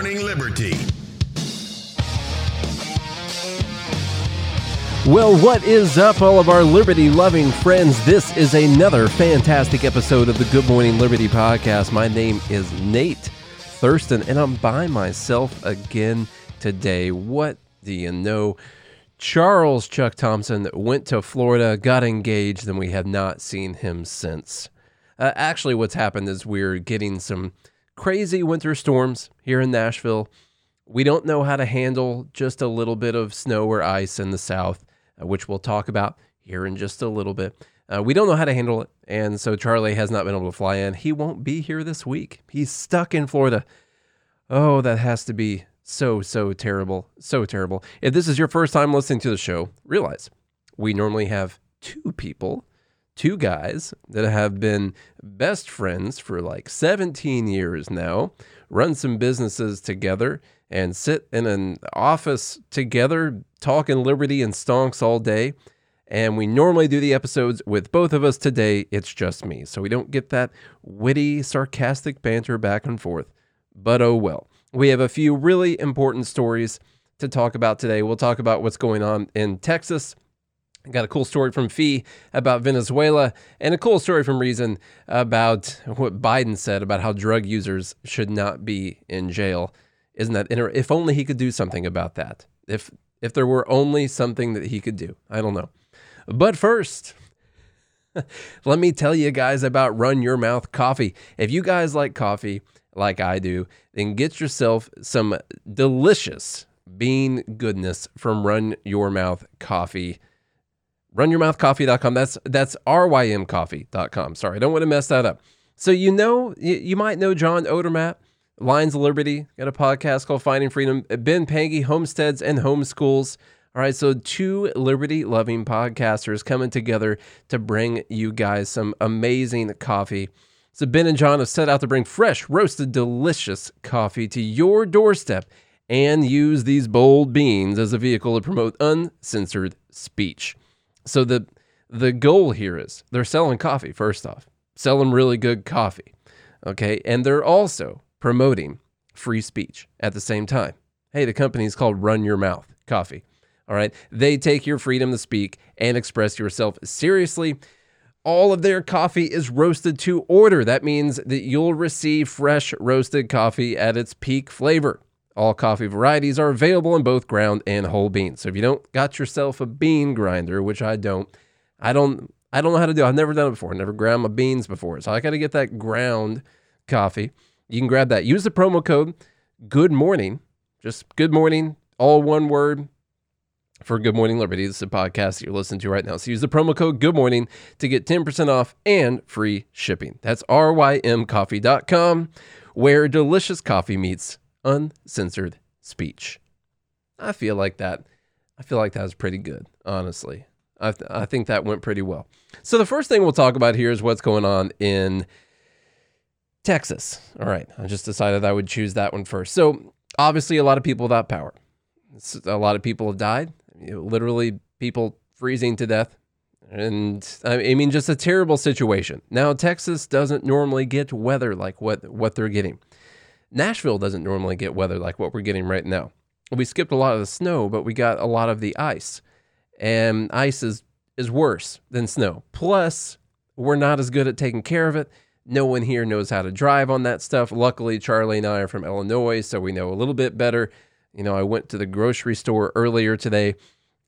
Morning Liberty. Well, what is up, all of our liberty loving friends? This is another fantastic episode of the Good Morning Liberty podcast. My name is Nate Thurston, and I'm by myself again today. What do you know? Charles Chuck Thompson went to Florida, got engaged, and we have not seen him since. Uh, actually, what's happened is we're getting some crazy winter storms here in Nashville. We don't know how to handle just a little bit of snow or ice in the south uh, which we'll talk about here in just a little bit. Uh, we don't know how to handle it, and so Charlie has not been able to fly in. He won't be here this week. He's stuck in Florida. Oh, that has to be so, so terrible. So terrible. If this is your first time listening to the show, realize we normally have two people, two guys that have been best friends for like 17 years now, run some businesses together, and sit in an office together talking liberty and stonks all day. And we normally do the episodes with both of us. Today, it's just me. So we don't get that witty, sarcastic banter back and forth. But oh well. We have a few really important stories to talk about today. We'll talk about what's going on in Texas. Got a cool story from Fee about Venezuela and a cool story from Reason about what Biden said about how drug users should not be in jail. Isn't that inter- if only he could do something about that? If if there were only something that he could do. I don't know. But first, let me tell you guys about Run Your Mouth Coffee. If you guys like coffee like I do, then get yourself some delicious bean goodness from Run Your Mouth Coffee. RunYourMouthCoffee.com. That's that's rymcoffee.com. Sorry, I don't want to mess that up. So you know, you, you might know John Odermatt. Lions of Liberty, got a podcast called Finding Freedom. Ben Pangy, Homesteads and Homeschools. All right, so two liberty loving podcasters coming together to bring you guys some amazing coffee. So, Ben and John have set out to bring fresh, roasted, delicious coffee to your doorstep and use these bold beans as a vehicle to promote uncensored speech. So, the, the goal here is they're selling coffee, first off, selling really good coffee. Okay, and they're also promoting free speech at the same time. Hey, the company is called Run Your Mouth Coffee. All right. They take your freedom to speak and express yourself seriously. All of their coffee is roasted to order. That means that you'll receive fresh roasted coffee at its peak flavor. All coffee varieties are available in both ground and whole beans. So if you don't got yourself a bean grinder, which I don't, I don't I don't know how to do. It. I've never done it before. Never ground my beans before. So I got to get that ground coffee. You can grab that. Use the promo code Good Morning, just Good Morning, all one word for Good Morning Liberty. This is a podcast that you're listening to right now. So use the promo code Good Morning to get 10% off and free shipping. That's rymcoffee.com, where delicious coffee meets uncensored speech. I feel like that. I feel like that was pretty good, honestly. I, th- I think that went pretty well. So the first thing we'll talk about here is what's going on in Texas. All right. I just decided I would choose that one first. So, obviously, a lot of people without power. a lot of people have died. You know, literally, people freezing to death. And I mean, just a terrible situation. Now, Texas doesn't normally get weather like what, what they're getting. Nashville doesn't normally get weather like what we're getting right now. We skipped a lot of the snow, but we got a lot of the ice. And ice is, is worse than snow. Plus, we're not as good at taking care of it no one here knows how to drive on that stuff. Luckily, Charlie and I are from Illinois, so we know a little bit better. You know, I went to the grocery store earlier today,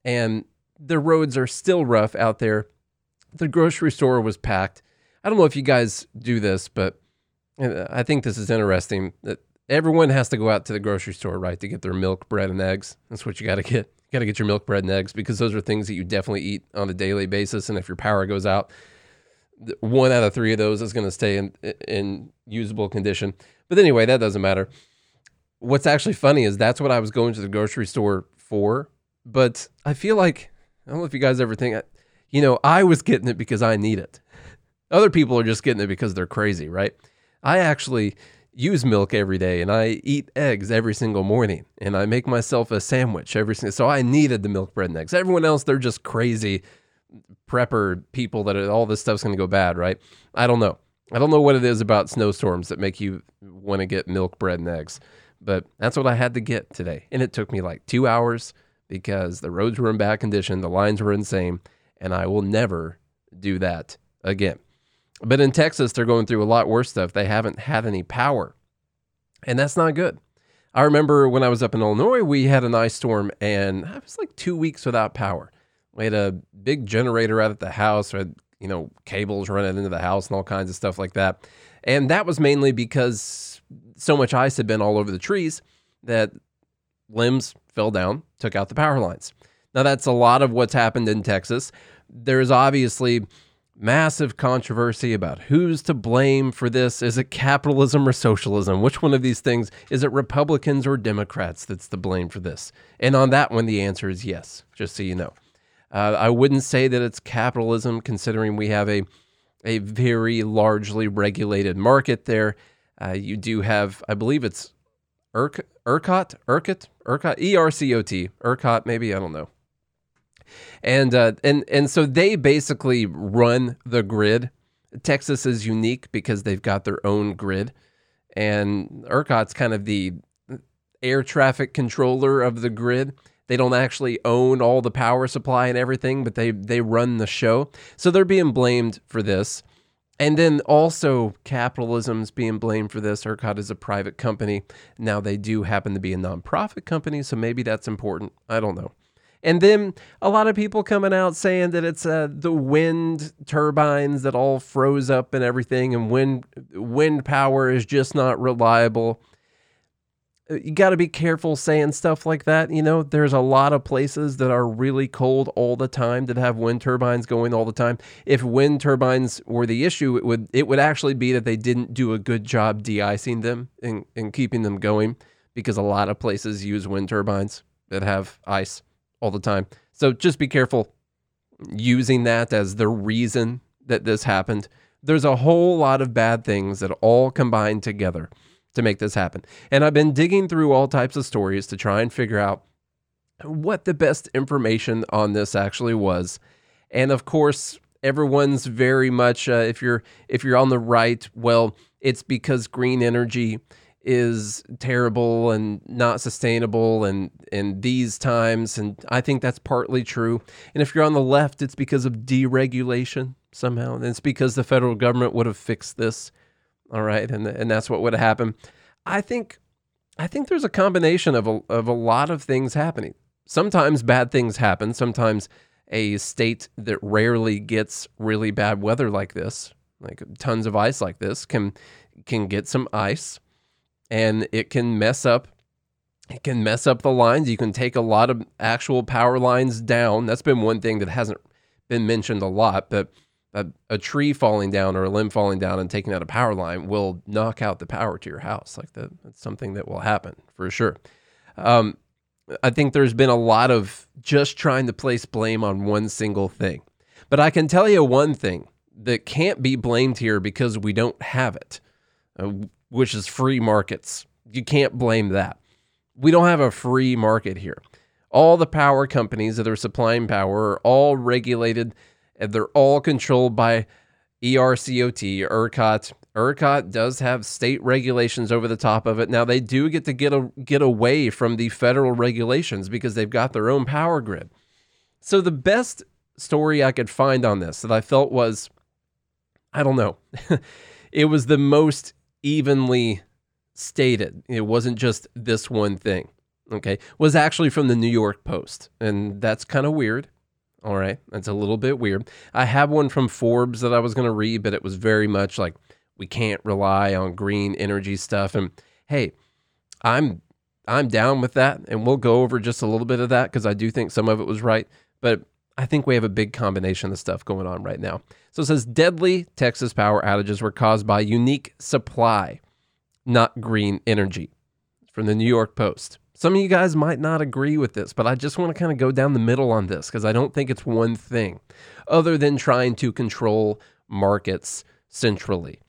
and the roads are still rough out there. The grocery store was packed. I don't know if you guys do this, but Uh, I think this is interesting. That everyone has to go out to the grocery store, right, to get their milk, bread, and eggs. That's what you got to get. You got to get your milk, bread, and eggs because those are things that you definitely eat on a daily basis. And if your power goes out, one out of three of those is going to stay in in usable condition. But anyway, that doesn't matter. What's actually funny is that's what I was going to the grocery store for. But I feel like I don't know if you guys ever think, you know, I was getting it because I need it. Other people are just getting it because they're crazy, right? I actually use milk every day and I eat eggs every single morning and I make myself a sandwich every single so I needed the milk bread and eggs. Everyone else they're just crazy prepper people that all this stuff's going to go bad, right? I don't know. I don't know what it is about snowstorms that make you want to get milk, bread, and eggs. but that's what I had to get today. And it took me like two hours because the roads were in bad condition, the lines were insane, and I will never do that again. But in Texas, they're going through a lot worse stuff. They haven't had any power, and that's not good. I remember when I was up in Illinois, we had an ice storm, and I was like two weeks without power. We had a big generator out at the house, had you know cables running into the house and all kinds of stuff like that. And that was mainly because so much ice had been all over the trees that limbs fell down, took out the power lines. Now that's a lot of what's happened in Texas. There's obviously massive controversy about who's to blame for this. Is it capitalism or socialism? Which one of these things? Is it Republicans or Democrats that's to blame for this? And on that one, the answer is yes, just so you know. Uh, I wouldn't say that it's capitalism, considering we have a, a very largely regulated market there. Uh, you do have, I believe it's ERCOT, ERCOT, ERCOT, ERCOT, E R C O T, ERCOT, maybe, I don't know and uh, and and so they basically run the grid. Texas is unique because they've got their own grid, and ERCOT's kind of the air traffic controller of the grid. They don't actually own all the power supply and everything, but they they run the show. So they're being blamed for this. And then also capitalism's being blamed for this. ERCOT is a private company. Now they do happen to be a nonprofit company, so maybe that's important. I don't know. And then a lot of people coming out saying that it's uh, the wind turbines that all froze up and everything, and wind wind power is just not reliable. Uh, you got to be careful saying stuff like that. You know, there's a lot of places that are really cold all the time that have wind turbines going all the time. If wind turbines were the issue, it would it would actually be that they didn't do a good job de-icing them and, and keeping them going because a lot of places use wind turbines that have ice all the time. So just be careful using that as the reason that this happened. There's a whole lot of bad things that all combine together to make this happen. And I've been digging through all types of stories to try and figure out what the best information on this actually was. And of course, everyone's very much uh, if you're if you're on the right, well, it's because green energy is terrible and not sustainable and in these times and I think that's partly true. And if you're on the left it's because of deregulation somehow. And it's because the federal government would have fixed this. All right, and and that's what would have happened. I think I think there's a combination of a, of a lot of things happening. Sometimes bad things happen. Sometimes a state that rarely gets really bad weather like this, like tons of ice like this, can can get some ice and it can mess up it can mess up the lines. You can take a lot of actual power lines down. That's been one thing that hasn't been mentioned a lot, but a, a, tree falling down or a limb falling down and taking out a power line will knock out the power to your house. Like that, that's something that will happen for sure. Um, I think there's been a lot of just trying to place blame on one single thing. But I can tell you one thing that can't be blamed here because we don't have it. Uh, which is free markets. You can't blame that. We don't have a free market here. All the power companies that are supplying power are all regulated and they're all controlled by ERCOT, ERCOT. ERCOT does have state regulations over the top of it. Now they do get to get a, get away from the federal regulations because they've got their own power grid. So the best story I could find on this that I felt was I don't know. it was the most evenly stated. It wasn't just this one thing. Okay. Was actually from the New York Post. And that's kind of weird. All right. That's a little bit weird. I have one from Forbes that I was going to read, but it was very much like we can't rely on green energy stuff. And hey, I'm I'm down with that. And we'll go over just a little bit of that because I do think some of it was right. But I think we have a big combination of stuff going on right now. So it says deadly Texas power outages were caused by unique supply, not green energy. From the New York Post. Some of you guys might not agree with this, but I just want to kind of go down the middle on this because I don't think it's one thing other than trying to control markets centrally.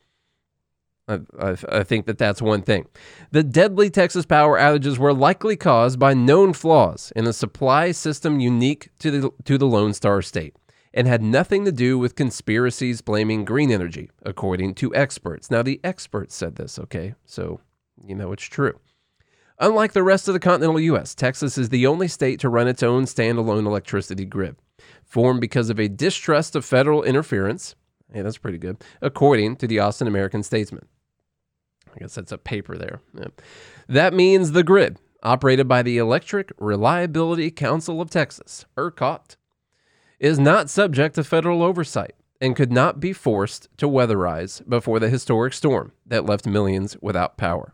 I, I, think that that's one thing. The deadly Texas power outages were likely caused by known flaws in a supply system unique to the, to the Lone Star State and had nothing to do with conspiracies blaming green energy, according to experts. Now, the experts said this, okay? So, you know, it's true. Unlike the rest of the continental U.S., Texas is the only state to run its own standalone electricity grid, formed because of a distrust of federal interference. Hey, that's pretty good, according to the Austin American Statesman. I guess that's a paper there. Yeah. That means the grid, operated by the Electric Reliability Council of Texas, ERCOT, is not subject to federal oversight and could not be forced to weatherize before the historic storm that left millions without power.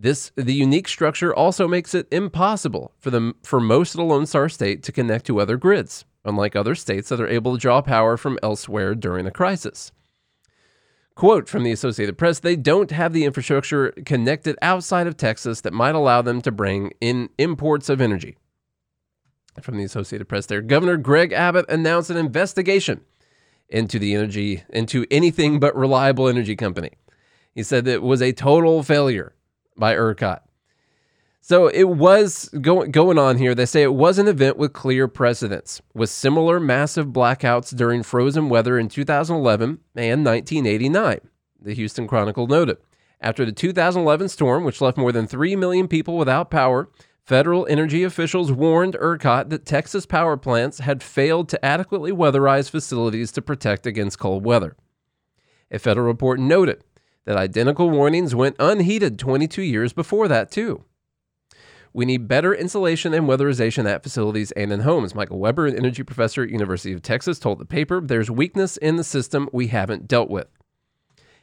This the unique structure also makes it impossible for them for most of the Lone Star State to connect to other grids, unlike other states that are able to draw power from elsewhere during a crisis. Quote from the Associated Press They don't have the infrastructure connected outside of Texas that might allow them to bring in imports of energy. From the Associated Press, there, Governor Greg Abbott announced an investigation into the energy, into anything but reliable energy company. He said it was a total failure by ERCOT. So it was going going on here. They say it was an event with clear precedents, with similar massive blackouts during frozen weather in 2011 and 1989. The Houston Chronicle noted. After the 2011 storm, which left more than 3 million people without power, federal energy officials warned ERCOT that Texas power plants had failed to adequately weatherize facilities to protect against cold weather. A federal report noted that identical warnings went unheeded 22 years before that, too. We need better insulation and weatherization at facilities and in homes. Michael Webber, an energy professor at University of Texas, told the paper there's weakness in the system we haven't dealt with.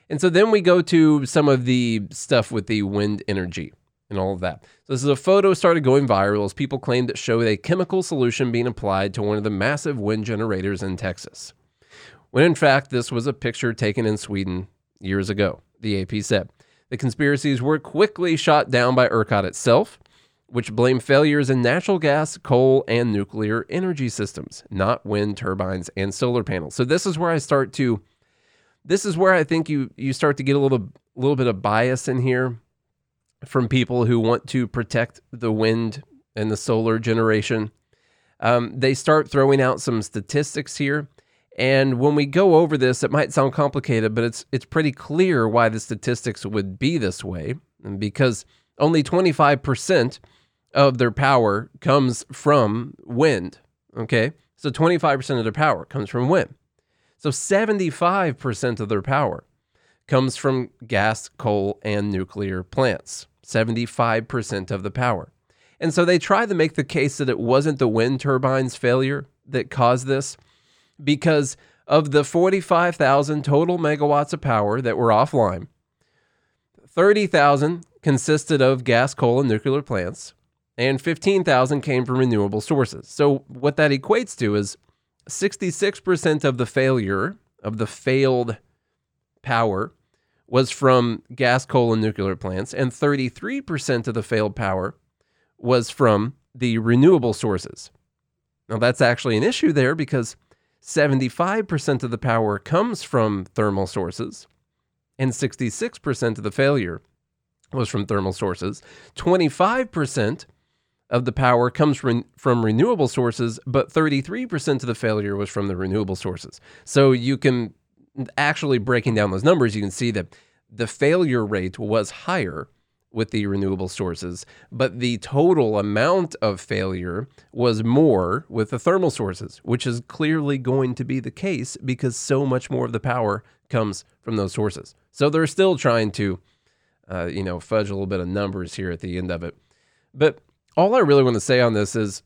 And so then we go to some of the stuff with the wind energy and all of that. So this is a photo started going viral as people claimed it showed a chemical solution being applied to one of the massive wind generators in Texas. When in fact this was a picture taken in Sweden years ago the AP said. The conspiracies were quickly shot down by ERCOT itself, which blame failures in natural gas, coal, and nuclear energy systems, not wind turbines and solar panels. So this is where I start to this is where I think you you start to get a little little bit of bias in here from people who want to protect the wind and the solar generation. Um, they start throwing out some statistics here and when we go over this, it might sound complicated, but it's it's pretty clear why the statistics would be this way, because only 25% of their power comes from wind. Okay, so 25% of their power comes from wind. So 75% of their power comes from gas, coal, and nuclear plants. 75% of the power. And so they try to make the case that it wasn't the wind turbines' failure that caused this because of the 45,000 total megawatts of power that were offline, 30,000 consisted of gas, coal, and nuclear plants, and 15,000 came from renewable sources. So, what that equates to is 66% of the failure, of the failed power, was from gas, coal, and nuclear plants, and 33% of the failed power was from the renewable sources. Now, that's actually an issue there because 75% of the power comes from thermal sources, and 66% of the failure was from thermal sources. 25% of the power comes from, from renewable sources, but 33% of the failure was from the renewable sources. So you can actually breaking down those numbers, you can see that the failure rate was higher with the renewable sources, but the total amount of failure was more with the thermal sources, which is clearly going to be the case because so much more of the power comes from those sources. So they're still trying to, uh, you know, fudge a little bit of numbers here at the end of it. But all I really want to say on this is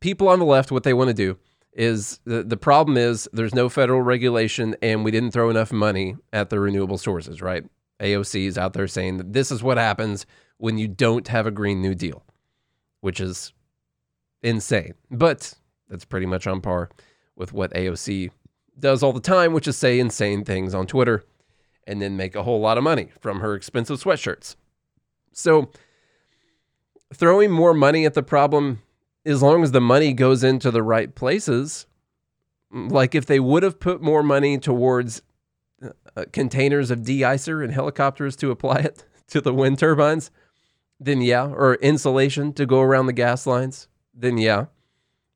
people on the left, what they want to do is the, the problem is there's no federal regulation and we didn't throw enough money at the renewable sources, right? AOC is out there saying that this is what happens when you don't have a Green New Deal, which is insane. But that's pretty much on par with what AOC does all the time, which is say insane things on Twitter and then make a whole lot of money from her expensive sweatshirts. So, throwing more money at the problem, as long as the money goes into the right places, like if they would have put more money towards uh, containers of de-icer and helicopters to apply it to the wind turbines, then yeah, or insulation to go around the gas lines, then yeah.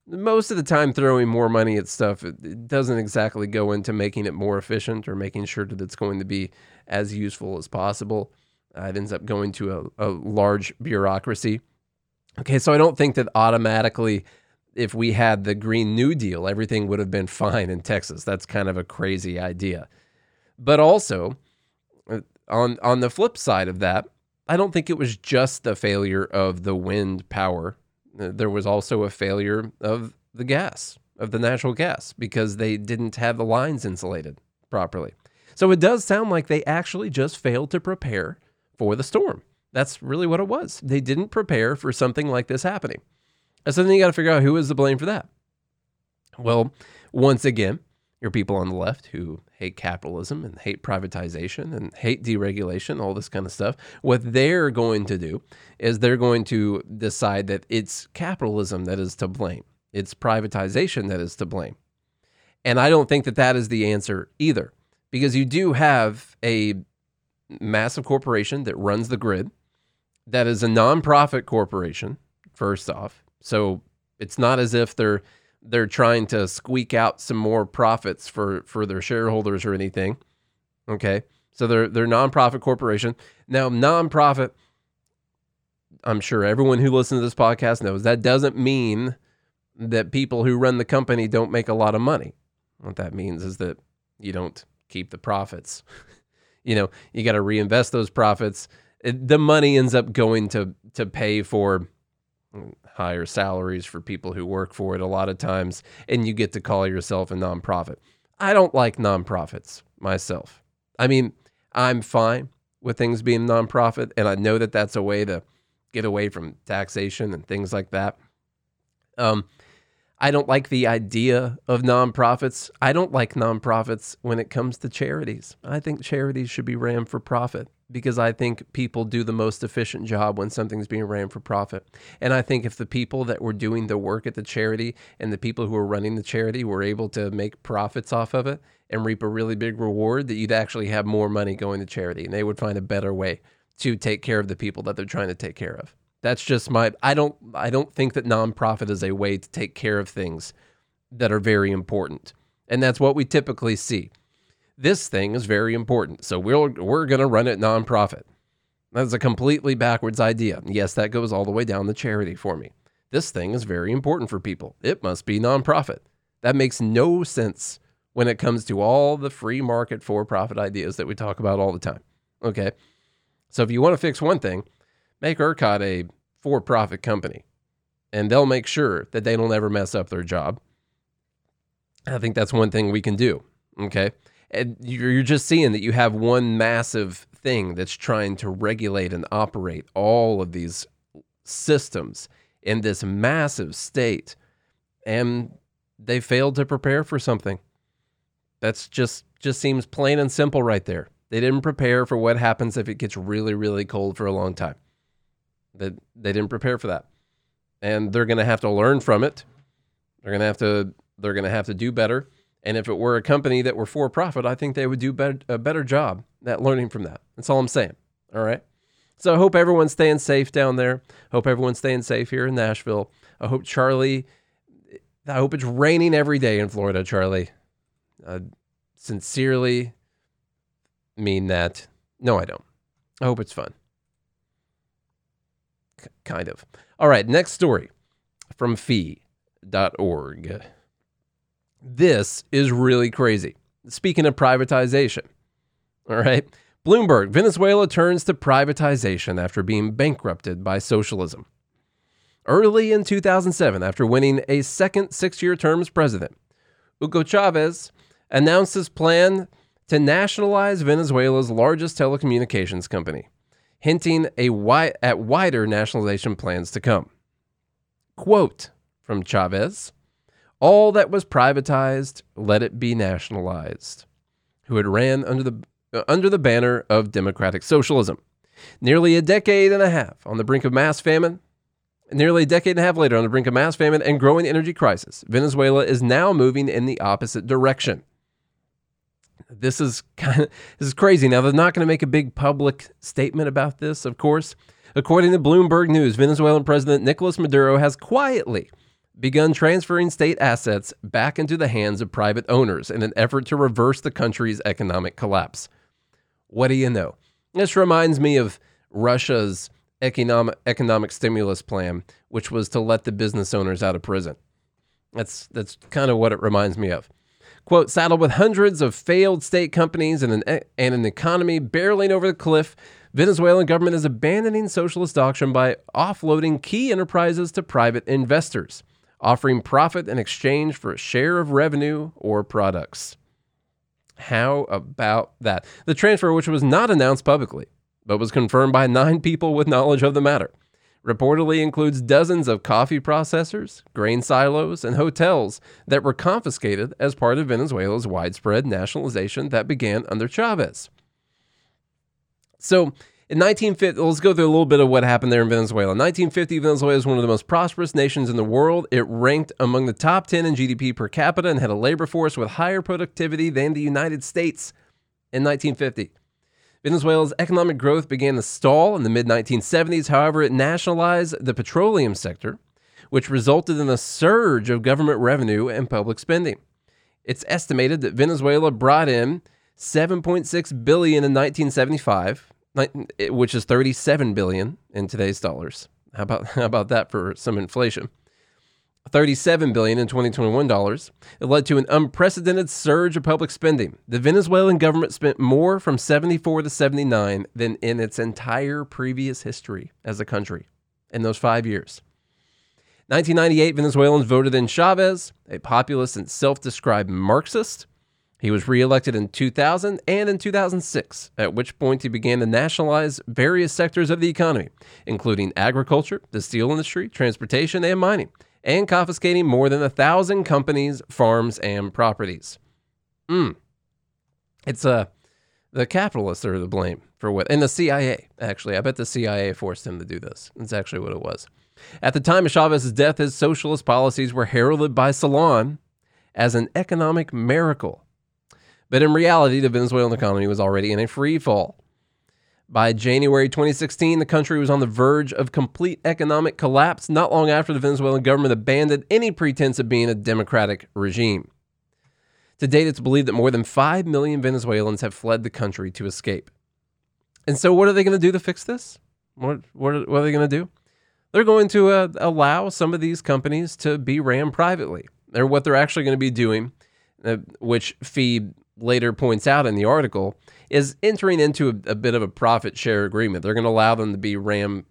Most of the time, throwing more money at stuff it doesn't exactly go into making it more efficient or making sure that it's going to be as useful as possible. Uh, it ends up going to a, a large bureaucracy. Okay, so I don't think that automatically, if we had the Green New Deal, everything would have been fine in Texas. That's kind of a crazy idea. But also, uh, on on the flip side of that, I don't think it was just the failure of the wind power. Uh, there was also a failure of the gas, of the natural gas, because they didn't have the lines insulated properly. So it does sound like they actually just failed to prepare for the storm. That's really what it was. They didn't prepare for something like this happening. And so then you got to figure out who is the blame for that. Well, once again, your people on the left who hate capitalism and hate privatization and hate deregulation, all this kind of stuff, what they're going to do is they're going to decide that it's capitalism that is to blame, it's privatization that is to blame. And I don't think that that is the answer either, because you do have a massive corporation that runs the grid that is a nonprofit corporation, first off. So it's not as if they're they're trying to squeak out some more profits for for their shareholders or anything. Okay, so they're they're nonprofit corporation now. Nonprofit. I'm sure everyone who listens to this podcast knows that doesn't mean that people who run the company don't make a lot of money. What that means is that you don't keep the profits. you know, you got to reinvest those profits. The money ends up going to to pay for higher salaries for people who work for it a lot of times, and you get to call yourself a nonprofit. I don't like nonprofits myself. I mean, I'm fine with things being nonprofit, and I know that that's a way to get away from taxation and things like that. Um, I don't like the idea of nonprofits. I don't like nonprofits when it comes to charities. I think charities should be ran for profit because I think people do the most efficient job when something's being ran for profit. And I think if the people that were doing the work at the charity and the people who were running the charity were able to make profits off of it and reap a really big reward, that you'd actually have more money going to charity and they would find a better way to take care of the people that they're trying to take care of. That's just my I don't I don't think that nonprofit is a way to take care of things that are very important. And that's what we typically see. This thing is very important. So we're we're going to run it nonprofit. That's a completely backwards idea. Yes, that goes all the way down the charity for me. This thing is very important for people. It must be nonprofit. That makes no sense when it comes to all the free market for profit ideas that we talk about all the time. Okay. So if you want to fix one thing, make ERCOT a for profit company and they'll make sure that they don't ever mess up their job. I think that's one thing we can do. Okay and you're just seeing that you have one massive thing that's trying to regulate and operate all of these systems in this massive state and they failed to prepare for something that's just just seems plain and simple right there they didn't prepare for what happens if it gets really really cold for a long time that they, didn't prepare for that and they're going to have to learn from it they're going to have to they're going to have to do better and if it were a company that were for profit, I think they would do better, a better job at learning from that. That's all I'm saying. All right. So I hope everyone's staying safe down there. Hope everyone's staying safe here in Nashville. I hope Charlie, I hope it's raining every day in Florida, Charlie. I sincerely mean that. No, I don't. I hope it's fun. Kind of. All right. Next story from fee.org. This is really crazy. Speaking of privatization, all right. Bloomberg, Venezuela turns to privatization after being bankrupted by socialism. Early in 2007, after winning a second six year term as president, Hugo Chavez announced his plan to nationalize Venezuela's largest telecommunications company, hinting a wi- at wider nationalization plans to come. Quote from Chavez all that was privatized, let it be nationalized. Who had ran under the uh, under the banner of democratic socialism. Nearly a decade and a half on the brink of mass famine, nearly a decade and a half later on the brink of mass famine and growing energy crisis, Venezuela is now moving in the opposite direction. This is kind of this is crazy. Now they're not going to make a big public statement about this, of course. According to Bloomberg News, Venezuelan President Nicolas Maduro has quietly begun transferring state assets back into the hands of private owners in an effort to reverse the country's economic collapse. What do you know? This reminds me of Russia's economic economic stimulus plan, which was to let the business owners out of prison. That's that's kind of what it reminds me of. Quote, saddled with hundreds of failed state companies and an, eh, and an economy barreling over the cliff, Venezuelan government is abandoning socialist doctrine by offloading key enterprises to private investors, offering profit in exchange for a share of revenue or products. How about that? The transfer, which was not announced publicly, but was confirmed by nine people with knowledge of the matter, reportedly includes dozens of coffee processors, grain silos, and hotels that were confiscated as part of Venezuela's widespread nationalization that began under Chavez. So, in 1950, let's go through a little bit of what happened there in Venezuela. In 1950, Venezuela is one of the most prosperous nations in the world. It ranked among the top 10 in GDP per capita and had a labor force with higher productivity than the United States in 1950. Venezuela's economic growth began to stall in the mid 1970s. However, it nationalized the petroleum sector, which resulted in a surge of government revenue and public spending. It's estimated that Venezuela brought in 7.6 billion in 1975, which is 37 billion in today's dollars. How about how about that for some inflation? 37 billion in 2021 dollars. It led to an unprecedented surge of public spending. The Venezuelan government spent more from 74 to 79 than in its entire previous history as a country in those 5 years. 1998 Venezuelans voted in Chavez, a populist and self-described Marxist. He was reelected in 2000 and in 2006, at which point he began to nationalize various sectors of the economy, including agriculture, the steel industry, transportation, and mining and confiscating more than a thousand companies, farms, and properties. Mm. It's uh, the capitalists are to blame for what, and the CIA, actually. I bet the CIA forced him to do this. That's actually what it was. At the time of Chavez's death, his socialist policies were heralded by Salon as an economic miracle. But in reality, the Venezuelan economy was already in a free fall. By January 2016, the country was on the verge of complete economic collapse not long after the Venezuelan government abandoned any pretense of being a democratic regime. To date, it's believed that more than 5 million Venezuelans have fled the country to escape. And so, what are they going to do to fix this? What, what, are, what are they going to do? They're going to uh, allow some of these companies to be ran privately. Or what they're actually going to be doing, uh, which FEE later points out in the article, is entering into a, a bit of a profit share agreement. They're going to allow them to be ram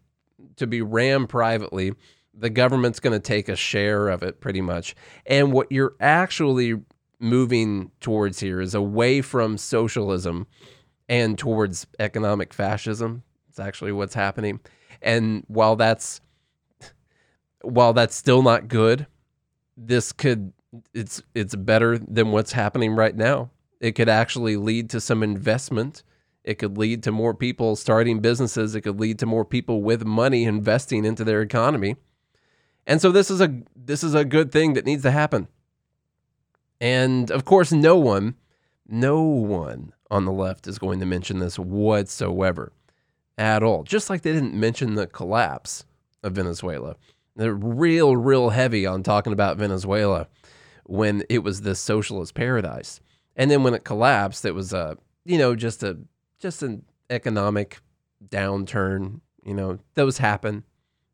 to be ram privately. The government's going to take a share of it pretty much. And what you're actually moving towards here is away from socialism and towards economic fascism. It's actually what's happening. And while that's while that's still not good, this could it's it's better than what's happening right now. It could actually lead to some investment. It could lead to more people starting businesses. It could lead to more people with money investing into their economy. And so this is a this is a good thing that needs to happen. And of course, no one, no one on the left is going to mention this whatsoever at all. Just like they didn't mention the collapse of Venezuela. They're real, real heavy on talking about Venezuela when it was this socialist paradise. And then when it collapsed, it was a you know just a just an economic downturn. You know those happen.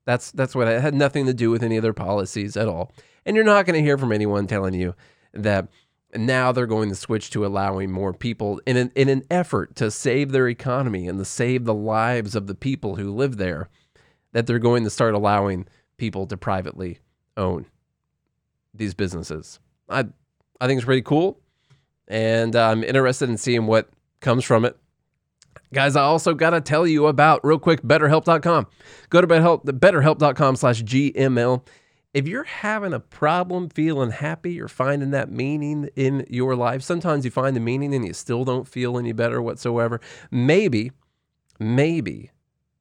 That's that's what it had nothing to do with any other policies at all. And you're not going to hear from anyone telling you that now they're going to switch to allowing more people in an, in an effort to save their economy and to save the lives of the people who live there that they're going to start allowing people to privately own these businesses. I I think it's pretty cool and I'm interested in seeing what comes from it. Guys, I also got to tell you about, real quick, betterhelp.com. Go to betterhelp, betterhelp.com slash GML. If you're having a problem feeling happy or finding that meaning in your life, sometimes you find the meaning and you still don't feel any better whatsoever. Maybe, maybe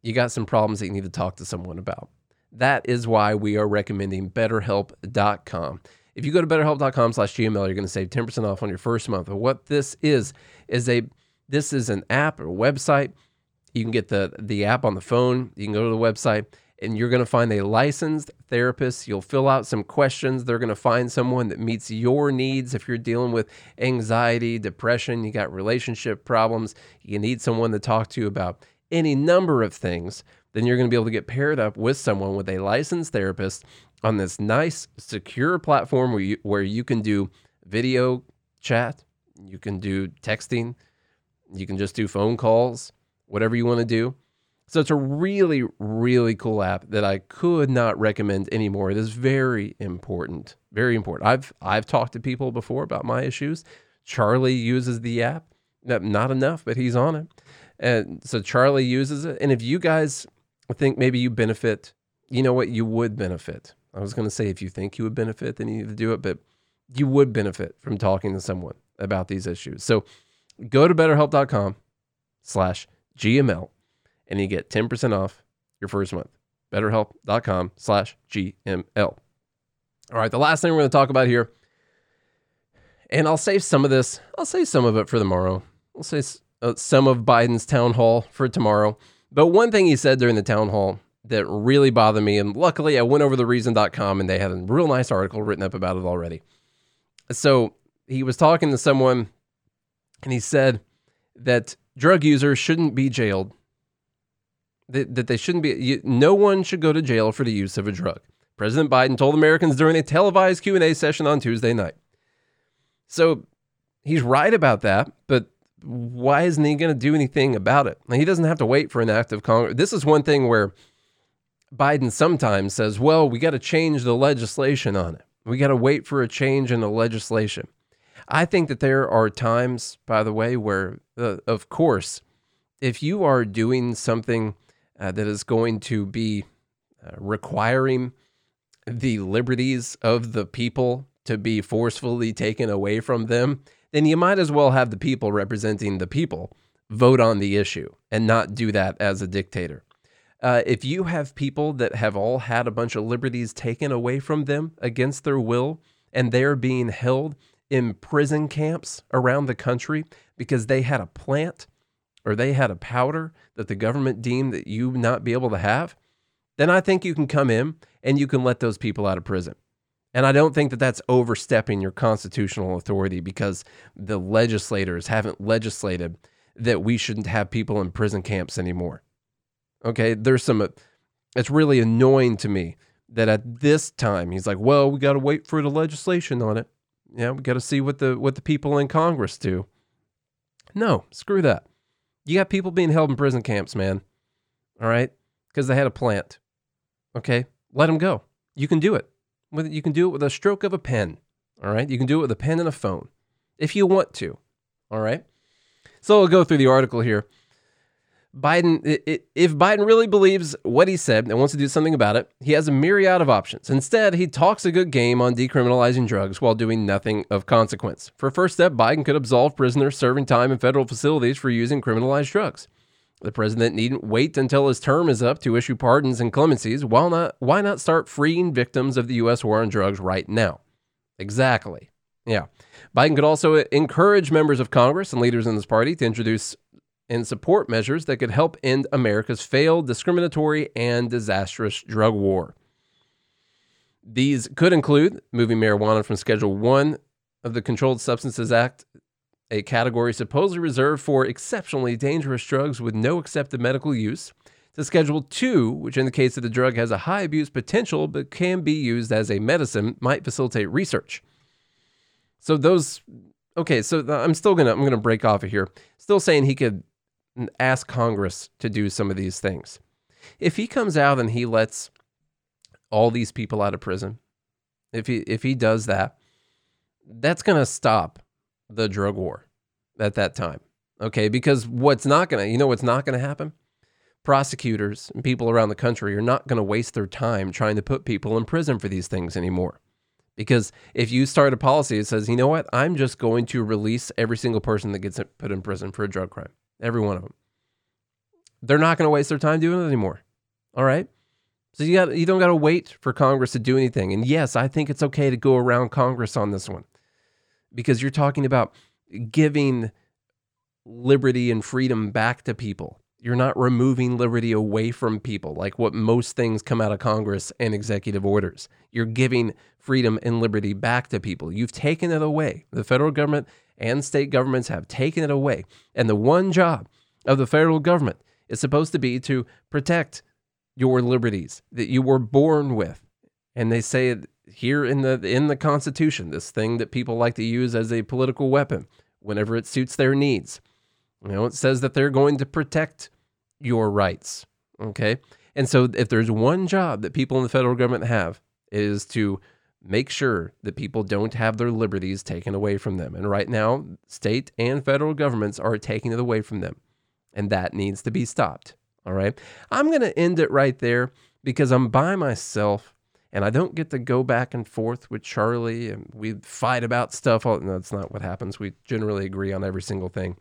you got some problems that you need to talk to someone about. That is why we are recommending betterhelp.com. If you go to betterhelp.com slash GML, you're going to save 10% off on your first month. But what this is, is a this is an app or website. You can get the, the app on the phone. You can go to the website and you're going to find a licensed therapist. You'll fill out some questions. They're going to find someone that meets your needs. If you're dealing with anxiety, depression, you got relationship problems, you need someone to talk to about any number of things, then you're going to be able to get paired up with someone with a licensed therapist on this nice, secure platform where you, where you can do video chat, you can do texting, you can just do phone calls, whatever you want to do. So it's a really, really cool app that I could not recommend anymore. It is very important, very important. I've I've talked to people before about my issues. Charlie uses the app, not enough, but he's on it, and so Charlie uses it. And if you guys think maybe you benefit, you know what, you would benefit. I was going to say if you think you would benefit, then you need to do it, but you would benefit from talking to someone about these issues. So go to betterhelp.com slash GML and you get 10% off your first month. BetterHelp.com slash GML. All right, the last thing we're going to talk about here, and I'll save some of this, I'll save some of it for tomorrow. I'll say uh, some of Biden's town hall for tomorrow. But one thing he said during the town hall that really bothered me, and luckily I went over the reason.com and they had a real nice article written up about it already. So he was talking to someone and he said that drug users shouldn't be jailed that, that they shouldn't be. You, no one should go to jail for the use of a drug. President Biden told Americans during a televised Q&A session on Tuesday night. So he's right about that, but why isn't he going to do anything about it? Now, he doesn't have to wait for an act of Congress. This is one thing where Biden sometimes says, well, we got to change the legislation on it. We got to wait for a change in the legislation. I think that there are times, by the way, where, uh, of course, if you are doing something uh, that is going to be uh, requiring the liberties of the people to be forcefully taken away from them, then you might as well have the people representing the people vote on the issue and not do that as a dictator. Uh, if you have people that have all had a bunch of liberties taken away from them against their will, and they're being held in prison camps around the country because they had a plant or they had a powder that the government deemed that you not be able to have, then I think you can come in and you can let those people out of prison. And I don't think that that's overstepping your constitutional authority because the legislators haven't legislated that we shouldn't have people in prison camps anymore. Okay, there's some, uh, it's really annoying to me that at this time he's like, well, we got to wait for the legislation on it. Yeah, we got to see what the what the people in Congress do. No, screw that. You got people being held in prison camps, man. All right? Because they had a plant. Okay? Let them go. You can do it. You can do it with a stroke of a pen. All right? You can do it with a pen and a phone if you want to. All right? So I'll go through the article here. Biden, if Biden really believes what he said and wants to do something about it, he has a myriad of options. Instead, he talks a good game on decriminalizing drugs while doing nothing of consequence. For first step, Biden could absolve prisoners serving time in federal facilities for using criminalized drugs. The president needn't wait until his term is up to issue pardons and clemencies. Why not, why not start freeing victims of the U.S. war on drugs right now? Exactly. Yeah. Biden could also encourage members of Congress and leaders in this party to introduce and support measures that could help end America's failed, discriminatory, and disastrous drug war. These could include moving marijuana from Schedule 1 of the Controlled Substances Act, a category supposedly reserved for exceptionally dangerous drugs with no accepted medical use, to Schedule 2, which indicates that the drug has a high abuse potential but can be used as a medicine, might facilitate research. So those okay, so I'm still gonna I'm gonna break off of here. Still saying he could ask Congress to do some of these things. If he comes out and he lets all these people out of prison, if he if he does that, that's to stop the drug war at that time. Okay, because what's not going to, you know what's not going to happen? Prosecutors and people around the country are not going to waste their time trying to put people in prison for these things anymore. Because if you start a policy that says, you know what, I'm just going to release every single person that gets put in prison for a drug crime, every one of them. They're not going to waste their time doing it anymore. All right? So you got you don't got to wait for Congress to do anything. And yes, I think it's okay to go around Congress on this one. Because you're talking about giving liberty and freedom back to people. You're not removing liberty away from people like what most things come out of Congress and executive orders. You're giving freedom and liberty back to people. You've taken it away. The federal government and state governments have taken it away. And the one job of the federal government is supposed to be to protect your liberties that you were born with. And they say here in the in the Constitution, this thing that people like to use as a political weapon whenever it suits their needs. You know, it says that they're going to protect your rights. Okay. And so if there's one job that people in the federal government have is to make sure that people don't have their liberties taken away from them. And right now, state and federal governments are taking it away from them. And that needs to be stopped. All right. I'm going to end it right there because I'm by myself and I don't get to go back and forth with Charlie and we fight about stuff. No, that's not what happens. We generally agree on every single thing.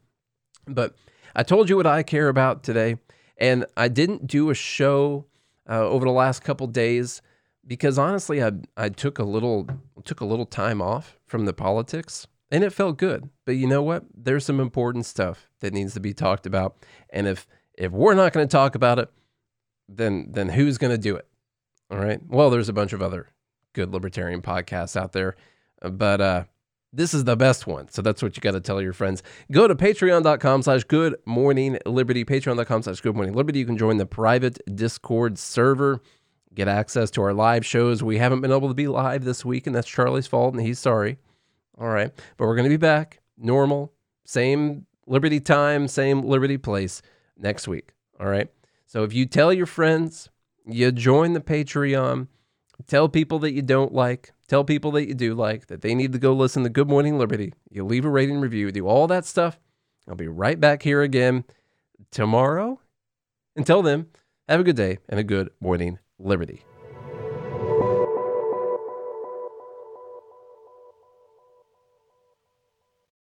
But I told you what I care about today, and I didn't do a show uh, over the last couple days because honestly, I I took a little took a little time off from the politics, and it felt good. But you know what? There's some important stuff that needs to be talked about, and if if we're not going to talk about it, then then who's going to do it? All right. Well, there's a bunch of other good libertarian podcasts out there, but uh, this is the best one. So that's what you got to tell your friends. Go to patreon.com slash good morning liberty. Patreon.com slash good morning liberty. You can join the private Discord server, get access to our live shows. We haven't been able to be live this week, and that's Charlie's fault, and he's sorry. All right. But we're going to be back normal, same liberty time, same liberty place next week. All right. So if you tell your friends, you join the Patreon, tell people that you don't like, Tell people that you do like that they need to go listen to Good Morning Liberty. You leave a rating review, do all that stuff. I'll be right back here again tomorrow. Until then, have a good day and a good morning, Liberty.